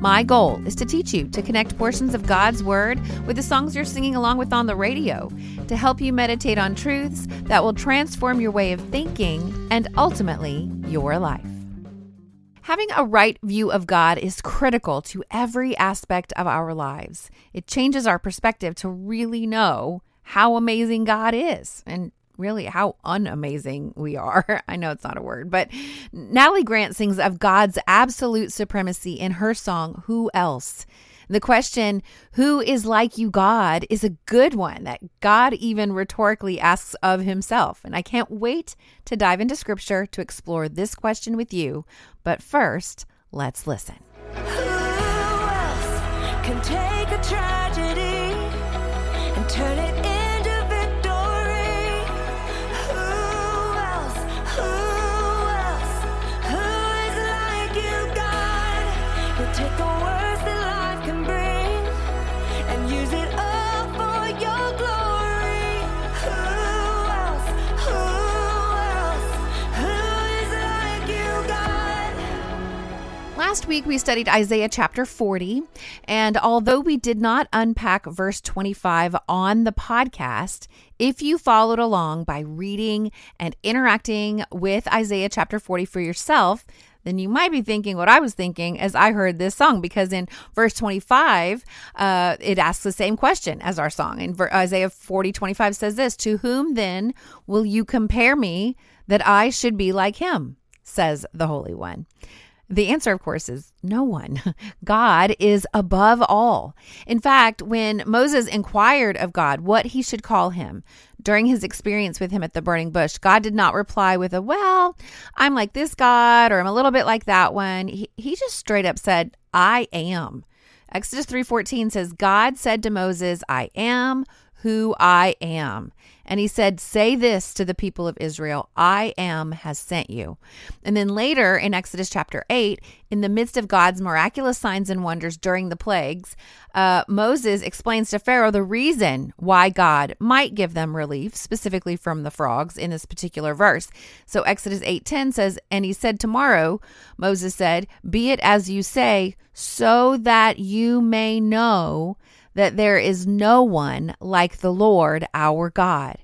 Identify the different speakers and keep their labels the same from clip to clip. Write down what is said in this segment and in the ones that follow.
Speaker 1: My goal is to teach you to connect portions of God's Word with the songs you're singing along with on the radio, to help you meditate on truths that will transform your way of thinking and ultimately your life. Having a right view of God is critical to every aspect of our lives. It changes our perspective to really know how amazing God is and really how unamazing we are. I know it's not a word, but Natalie Grant sings of God's absolute supremacy in her song, Who Else? The question, Who is like you, God, is a good one that God even rhetorically asks of himself. And I can't wait to dive into scripture to explore this question with you. But first, let's listen. Who else can take a tragedy and turn it Last week we studied Isaiah chapter 40, and although we did not unpack verse 25 on the podcast, if you followed along by reading and interacting with Isaiah chapter 40 for yourself, then you might be thinking what I was thinking as I heard this song, because in verse 25, uh, it asks the same question as our song. In Isaiah 40 25 says this To whom then will you compare me that I should be like him? says the Holy One. The answer, of course, is no one. God is above all. In fact, when Moses inquired of God what he should call him during his experience with him at the burning bush, God did not reply with a, well, I'm like this God or I'm a little bit like that one. He, he just straight up said, I am. Exodus 3:14 says God said to Moses, I am who I am. And he said, Say this to the people of Israel I am has sent you. And then later in Exodus chapter 8, in the midst of God's miraculous signs and wonders during the plagues, uh, Moses explains to Pharaoh the reason why God might give them relief, specifically from the frogs in this particular verse. So Exodus 8:10 says, And he said, Tomorrow, Moses said, Be it as you say, so that you may know that there is no one like the Lord our God.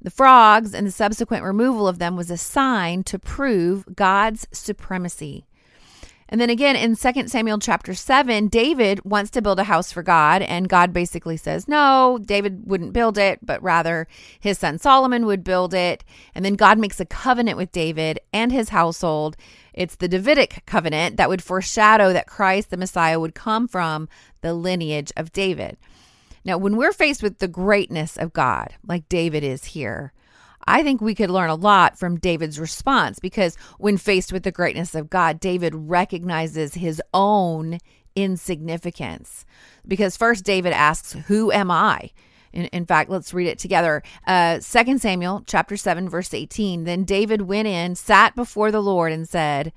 Speaker 1: The frogs and the subsequent removal of them was a sign to prove God's supremacy. And then again in 2 Samuel chapter 7, David wants to build a house for God, and God basically says, No, David wouldn't build it, but rather his son Solomon would build it. And then God makes a covenant with David and his household. It's the Davidic covenant that would foreshadow that Christ, the Messiah, would come from the lineage of David. Now, when we're faced with the greatness of God, like David is here, I think we could learn a lot from David's response because when faced with the greatness of God, David recognizes his own insignificance. Because first, David asks, Who am I? In, in fact, let's read it together. Uh, 2 Samuel chapter 7, verse 18. Then David went in, sat before the Lord, and said,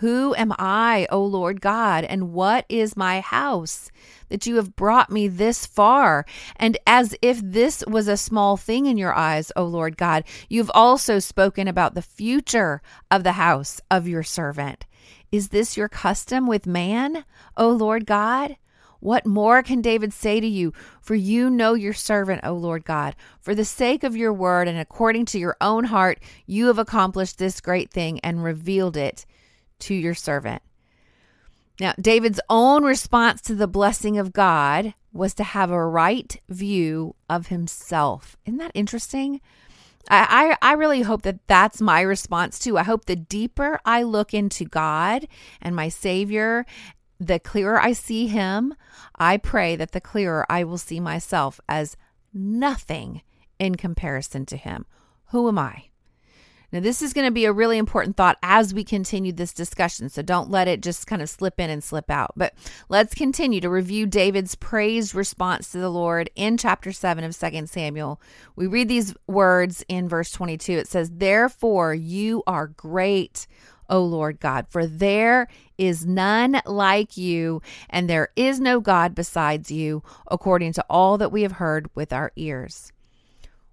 Speaker 1: who am I, O Lord God, and what is my house that you have brought me this far? And as if this was a small thing in your eyes, O Lord God, you've also spoken about the future of the house of your servant. Is this your custom with man, O Lord God? What more can David say to you? For you know your servant, O Lord God. For the sake of your word and according to your own heart, you have accomplished this great thing and revealed it to your servant. Now, David's own response to the blessing of God was to have a right view of himself. Isn't that interesting? I, I, I really hope that that's my response too. I hope the deeper I look into God and my Savior, the clearer I see Him. I pray that the clearer I will see myself as nothing in comparison to Him. Who am I? Now, this is going to be a really important thought as we continue this discussion. So don't let it just kind of slip in and slip out. But let's continue to review David's praise response to the Lord in chapter 7 of 2 Samuel. We read these words in verse 22. It says, Therefore, you are great. O Lord God, for there is none like you, and there is no God besides you, according to all that we have heard with our ears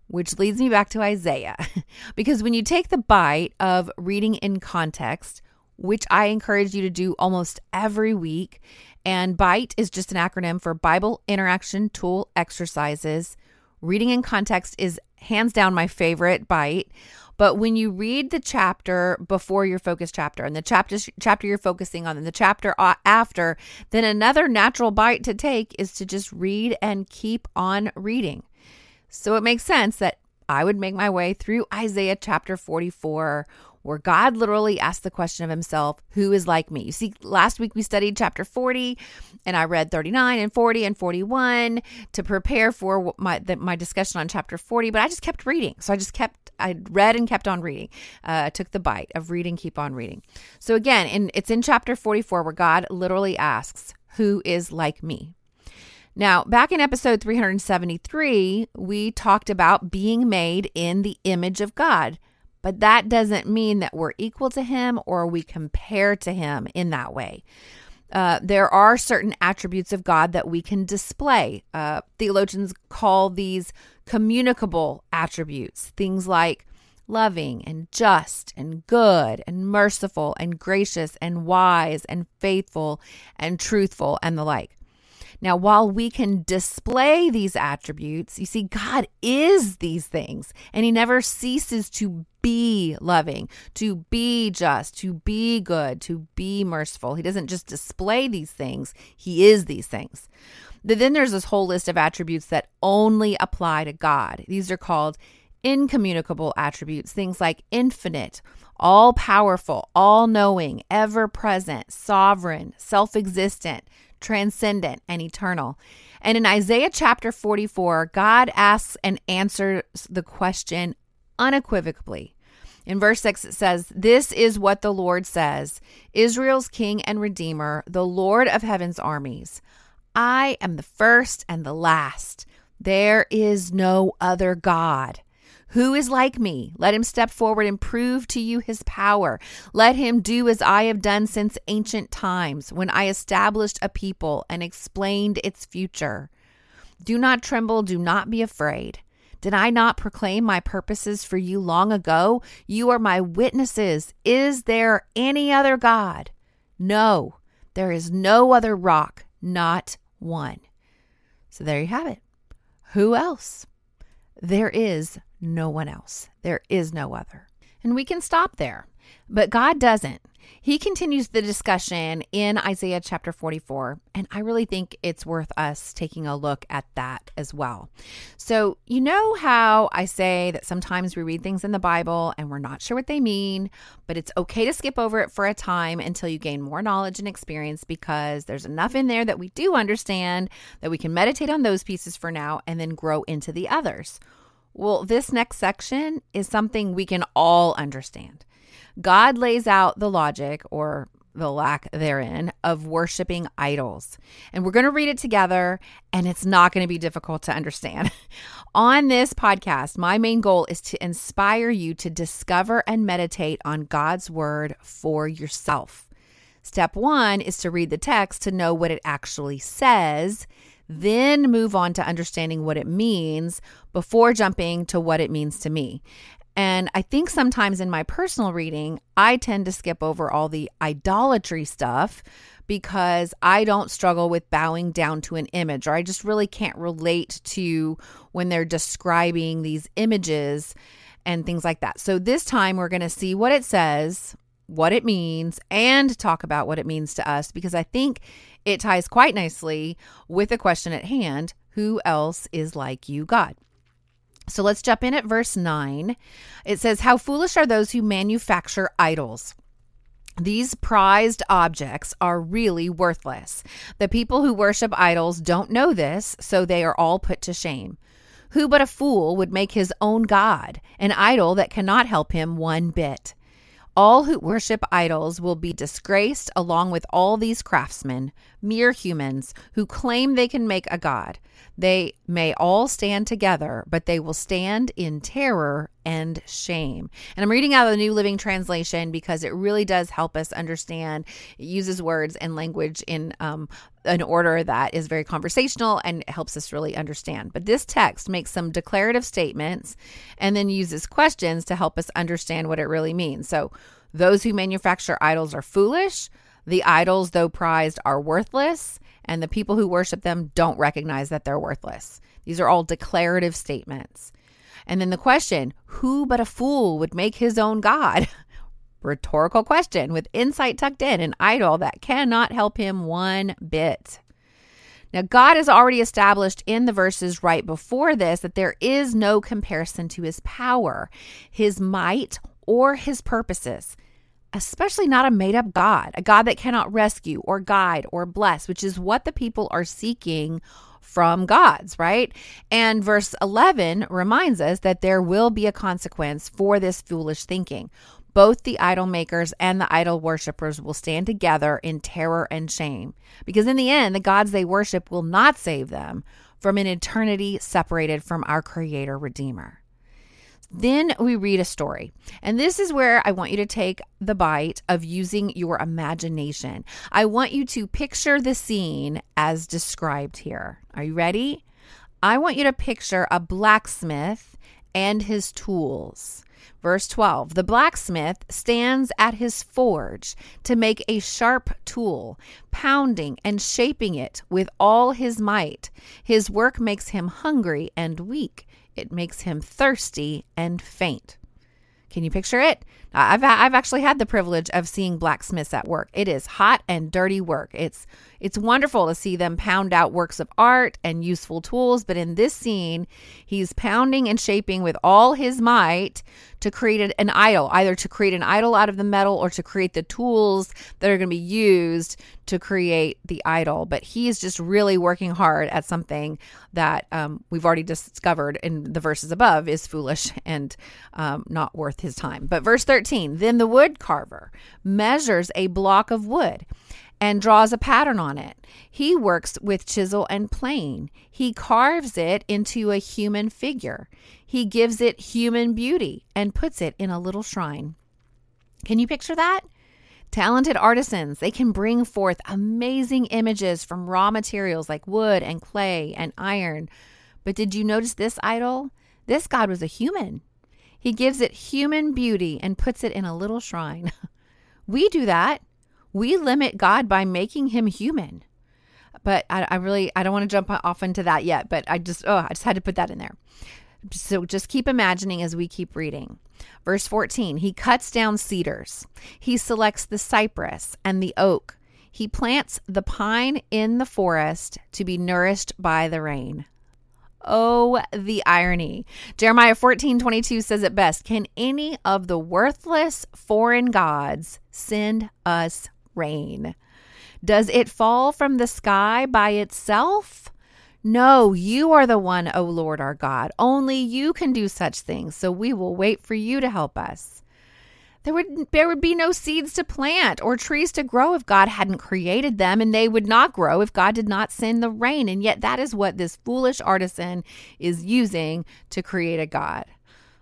Speaker 1: which leads me back to Isaiah. because when you take the bite of reading in context, which I encourage you to do almost every week, and BITE is just an acronym for Bible Interaction Tool Exercises. Reading in context is hands down my favorite bite. But when you read the chapter before your focus chapter and the chapter chapter you're focusing on and the chapter after, then another natural bite to take is to just read and keep on reading. So it makes sense that I would make my way through Isaiah chapter 44, where God literally asked the question of himself, Who is like me? You see, last week we studied chapter 40, and I read 39 and 40 and 41 to prepare for my, the, my discussion on chapter 40, but I just kept reading. So I just kept, I read and kept on reading. Uh, took the bite of reading, keep on reading. So again, in, it's in chapter 44 where God literally asks, Who is like me? Now, back in episode 373, we talked about being made in the image of God, but that doesn't mean that we're equal to Him or we compare to Him in that way. Uh, there are certain attributes of God that we can display. Uh, theologians call these communicable attributes, things like loving and just and good and merciful and gracious and wise and faithful and truthful and the like. Now, while we can display these attributes, you see, God is these things, and He never ceases to be loving, to be just, to be good, to be merciful. He doesn't just display these things, He is these things. But then there's this whole list of attributes that only apply to God. These are called incommunicable attributes, things like infinite, all powerful, all knowing, ever present, sovereign, self existent, transcendent, and eternal. And in Isaiah chapter 44, God asks and answers the question unequivocally. In verse 6, it says, This is what the Lord says Israel's King and Redeemer, the Lord of heaven's armies. I am the first and the last. There is no other God. Who is like me? Let him step forward and prove to you his power. Let him do as I have done since ancient times, when I established a people and explained its future. Do not tremble, do not be afraid. Did I not proclaim my purposes for you long ago? You are my witnesses. Is there any other God? No, there is no other rock, not one. So there you have it. Who else? There is no one else. There is no other. And we can stop there. But God doesn't. He continues the discussion in Isaiah chapter 44, and I really think it's worth us taking a look at that as well. So, you know how I say that sometimes we read things in the Bible and we're not sure what they mean, but it's okay to skip over it for a time until you gain more knowledge and experience because there's enough in there that we do understand that we can meditate on those pieces for now and then grow into the others. Well, this next section is something we can all understand. God lays out the logic or the lack therein of worshiping idols. And we're going to read it together, and it's not going to be difficult to understand. on this podcast, my main goal is to inspire you to discover and meditate on God's word for yourself. Step one is to read the text to know what it actually says then move on to understanding what it means before jumping to what it means to me. And I think sometimes in my personal reading, I tend to skip over all the idolatry stuff because I don't struggle with bowing down to an image, or I just really can't relate to when they're describing these images and things like that. So this time we're going to see what it says, what it means, and talk about what it means to us because I think it ties quite nicely with the question at hand who else is like you, God? So let's jump in at verse 9. It says, How foolish are those who manufacture idols. These prized objects are really worthless. The people who worship idols don't know this, so they are all put to shame. Who but a fool would make his own God, an idol that cannot help him one bit? All who worship idols will be disgraced along with all these craftsmen, mere humans who claim they can make a god. They may all stand together, but they will stand in terror and shame. And I'm reading out of the New Living Translation because it really does help us understand. It uses words and language in um, an order that is very conversational and helps us really understand. But this text makes some declarative statements and then uses questions to help us understand what it really means. So, those who manufacture idols are foolish. The idols, though prized, are worthless and the people who worship them don't recognize that they're worthless. These are all declarative statements. And then the question who but a fool would make his own God? Rhetorical question with insight tucked in, an idol that cannot help him one bit. Now, God has already established in the verses right before this that there is no comparison to his power, his might, or his purposes especially not a made up God, a God that cannot rescue or guide or bless, which is what the people are seeking from gods, right? And verse 11 reminds us that there will be a consequence for this foolish thinking. Both the idol makers and the idol worshippers will stand together in terror and shame, because in the end, the gods they worship will not save them from an eternity separated from our Creator Redeemer. Then we read a story. And this is where I want you to take the bite of using your imagination. I want you to picture the scene as described here. Are you ready? I want you to picture a blacksmith and his tools. Verse 12 The blacksmith stands at his forge to make a sharp tool, pounding and shaping it with all his might. His work makes him hungry and weak it makes him thirsty and faint. Can you picture it? I've I've actually had the privilege of seeing blacksmiths at work. It is hot and dirty work. It's it's wonderful to see them pound out works of art and useful tools, but in this scene, he's pounding and shaping with all his might to create an idol, either to create an idol out of the metal or to create the tools that are going to be used to create the idol. But he is just really working hard at something that um, we've already discovered in the verses above is foolish and um, not worth his time. But verse 13 then the wood carver measures a block of wood and draws a pattern on it. He works with chisel and plane. He carves it into a human figure. He gives it human beauty and puts it in a little shrine. Can you picture that? Talented artisans, they can bring forth amazing images from raw materials like wood and clay and iron. But did you notice this idol? This God was a human. He gives it human beauty and puts it in a little shrine. we do that we limit God by making him human. But I, I really I don't want to jump off into that yet, but I just oh I just had to put that in there. So just keep imagining as we keep reading. Verse 14, he cuts down cedars. He selects the cypress and the oak. He plants the pine in the forest to be nourished by the rain. Oh, the irony. Jeremiah 14 22 says it best Can any of the worthless foreign gods send us rain. Does it fall from the sky by itself? No, you are the one, O Lord our God. Only you can do such things, so we will wait for you to help us. There would there would be no seeds to plant or trees to grow if God hadn't created them, and they would not grow if God did not send the rain. And yet that is what this foolish artisan is using to create a God.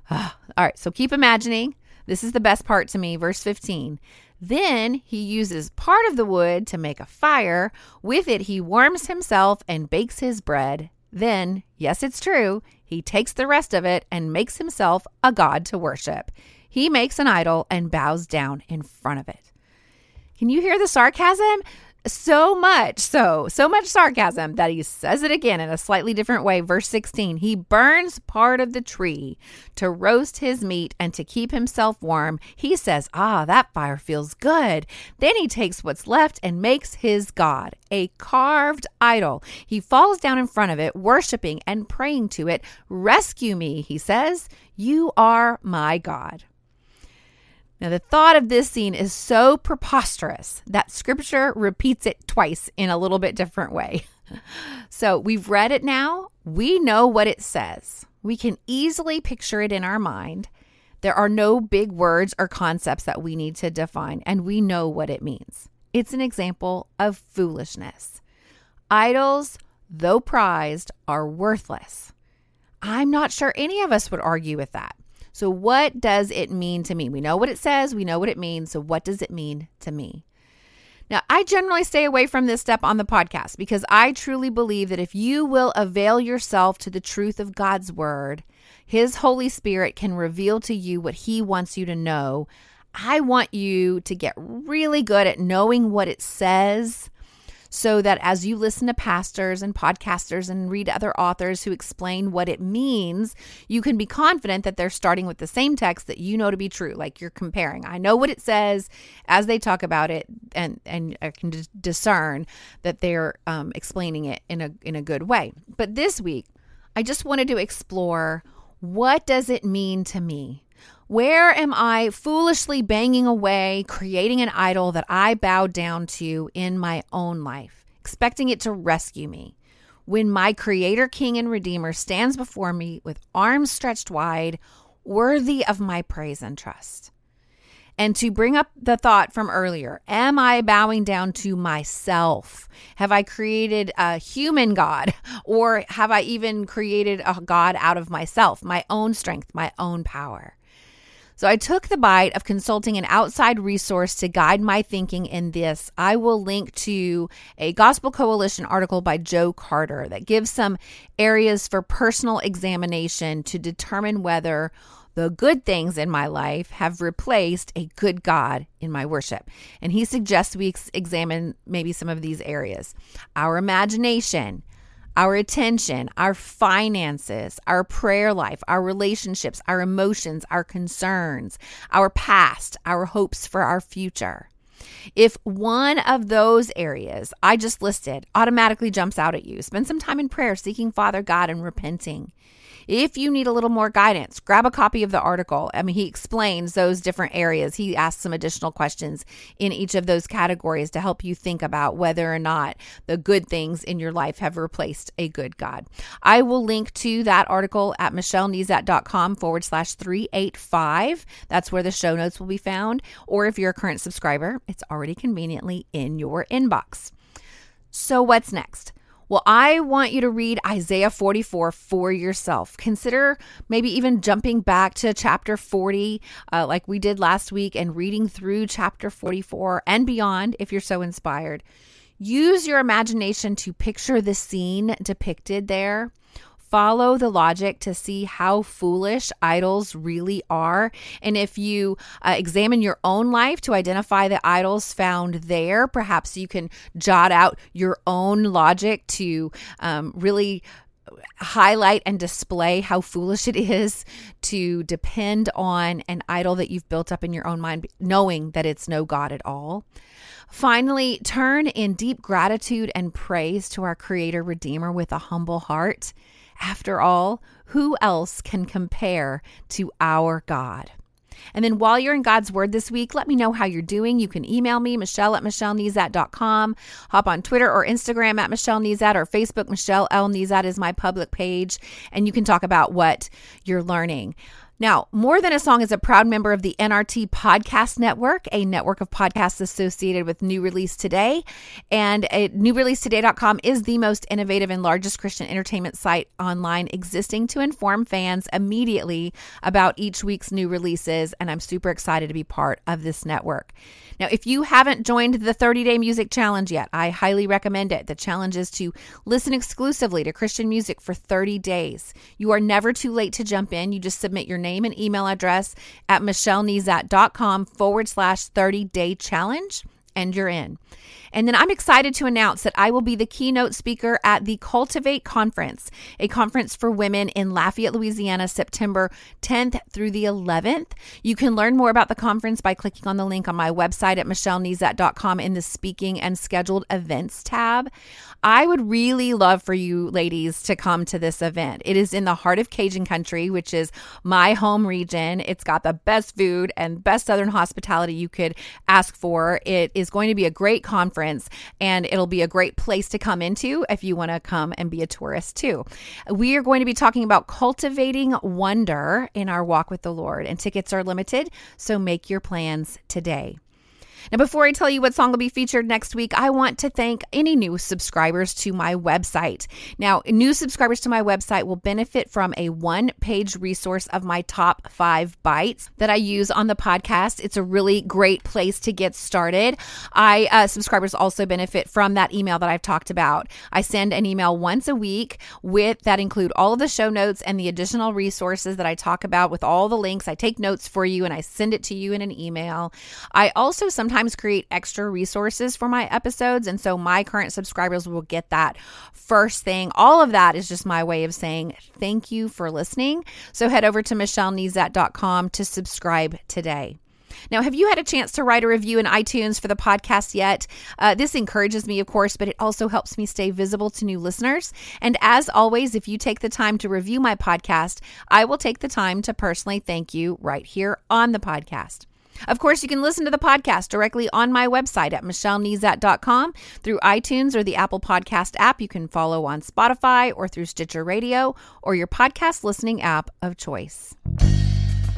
Speaker 1: All right, so keep imagining. This is the best part to me, verse 15. Then he uses part of the wood to make a fire. With it, he warms himself and bakes his bread. Then, yes, it's true, he takes the rest of it and makes himself a god to worship. He makes an idol and bows down in front of it. Can you hear the sarcasm? So much so, so much sarcasm that he says it again in a slightly different way. Verse 16 He burns part of the tree to roast his meat and to keep himself warm. He says, Ah, that fire feels good. Then he takes what's left and makes his God a carved idol. He falls down in front of it, worshiping and praying to it. Rescue me, he says. You are my God. Now, the thought of this scene is so preposterous that scripture repeats it twice in a little bit different way. so we've read it now. We know what it says. We can easily picture it in our mind. There are no big words or concepts that we need to define, and we know what it means. It's an example of foolishness. Idols, though prized, are worthless. I'm not sure any of us would argue with that. So, what does it mean to me? We know what it says, we know what it means. So, what does it mean to me? Now, I generally stay away from this step on the podcast because I truly believe that if you will avail yourself to the truth of God's word, His Holy Spirit can reveal to you what He wants you to know. I want you to get really good at knowing what it says so that as you listen to pastors and podcasters and read other authors who explain what it means, you can be confident that they're starting with the same text that you know to be true. Like you're comparing. I know what it says as they talk about it, and and I can discern that they're um, explaining it in a in a good way. But this week, I just wanted to explore what does it mean to me where am I foolishly banging away, creating an idol that I bow down to in my own life, expecting it to rescue me? When my Creator, King, and Redeemer stands before me with arms stretched wide, worthy of my praise and trust. And to bring up the thought from earlier, am I bowing down to myself? Have I created a human God? Or have I even created a God out of myself, my own strength, my own power? So I took the bite of consulting an outside resource to guide my thinking in this. I will link to a Gospel Coalition article by Joe Carter that gives some areas for personal examination to determine whether the good things in my life have replaced a good God in my worship. And he suggests we examine maybe some of these areas our imagination, our attention, our finances, our prayer life, our relationships, our emotions, our concerns, our past, our hopes for our future. If one of those areas I just listed automatically jumps out at you, spend some time in prayer, seeking Father God and repenting. If you need a little more guidance, grab a copy of the article. I mean, he explains those different areas. He asks some additional questions in each of those categories to help you think about whether or not the good things in your life have replaced a good God. I will link to that article at michellenezat.com forward slash 385. That's where the show notes will be found. Or if you're a current subscriber, it's already conveniently in your inbox. So, what's next? Well, I want you to read Isaiah 44 for yourself. Consider maybe even jumping back to chapter 40, uh, like we did last week, and reading through chapter 44 and beyond if you're so inspired. Use your imagination to picture the scene depicted there follow the logic to see how foolish idols really are. And if you uh, examine your own life to identify the idols found there, perhaps you can jot out your own logic to um, really highlight and display how foolish it is to depend on an idol that you've built up in your own mind, knowing that it's no God at all. Finally, turn in deep gratitude and praise to our Creator Redeemer with a humble heart. After all, who else can compare to our God? And then while you're in God's Word this week, let me know how you're doing. You can email me, Michelle at MichelleNezat.com. Hop on Twitter or Instagram at Michelle Nezat or Facebook. Michelle L. Nezat is my public page, and you can talk about what you're learning. Now, More Than a Song is a proud member of the NRT Podcast Network, a network of podcasts associated with New Release Today. And uh, newreleasetoday.com is the most innovative and largest Christian entertainment site online existing to inform fans immediately about each week's new releases. And I'm super excited to be part of this network. Now, if you haven't joined the 30 Day Music Challenge yet, I highly recommend it. The challenge is to listen exclusively to Christian music for 30 days. You are never too late to jump in. You just submit your name name and email address at michellenezat.com forward slash 30 day challenge and you're in. And then I'm excited to announce that I will be the keynote speaker at the Cultivate Conference, a conference for women in Lafayette, Louisiana, September 10th through the 11th. You can learn more about the conference by clicking on the link on my website at michellenezat.com in the speaking and scheduled events tab. I would really love for you ladies to come to this event. It is in the heart of Cajun country, which is my home region. It's got the best food and best Southern hospitality you could ask for. It is going to be a great conference and it'll be a great place to come into if you want to come and be a tourist too. We are going to be talking about cultivating wonder in our walk with the Lord, and tickets are limited, so make your plans today. Now, before I tell you what song will be featured next week, I want to thank any new subscribers to my website. Now, new subscribers to my website will benefit from a one page resource of my top five bites that I use on the podcast. It's a really great place to get started. I uh, subscribers also benefit from that email that I've talked about. I send an email once a week with that include all of the show notes and the additional resources that I talk about with all the links. I take notes for you and I send it to you in an email. I also sometimes sometimes create extra resources for my episodes. And so my current subscribers will get that first thing. All of that is just my way of saying thank you for listening. So head over to michellenezat.com to subscribe today. Now, have you had a chance to write a review in iTunes for the podcast yet? Uh, this encourages me, of course, but it also helps me stay visible to new listeners. And as always, if you take the time to review my podcast, I will take the time to personally thank you right here on the podcast. Of course, you can listen to the podcast directly on my website at michellenezat.com through iTunes or the Apple Podcast app. You can follow on Spotify or through Stitcher Radio or your podcast listening app of choice.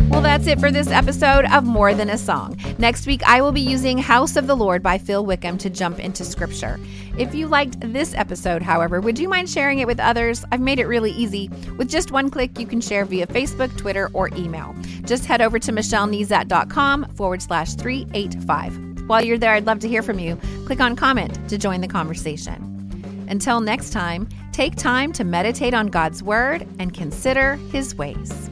Speaker 1: Well, that's it for this episode of More Than a Song. Next week, I will be using House of the Lord by Phil Wickham to jump into scripture. If you liked this episode, however, would you mind sharing it with others? I've made it really easy. With just one click, you can share via Facebook, Twitter, or email. Just head over to michellenezat.com forward slash 385. While you're there, I'd love to hear from you. Click on comment to join the conversation. Until next time, take time to meditate on God's Word and consider His ways.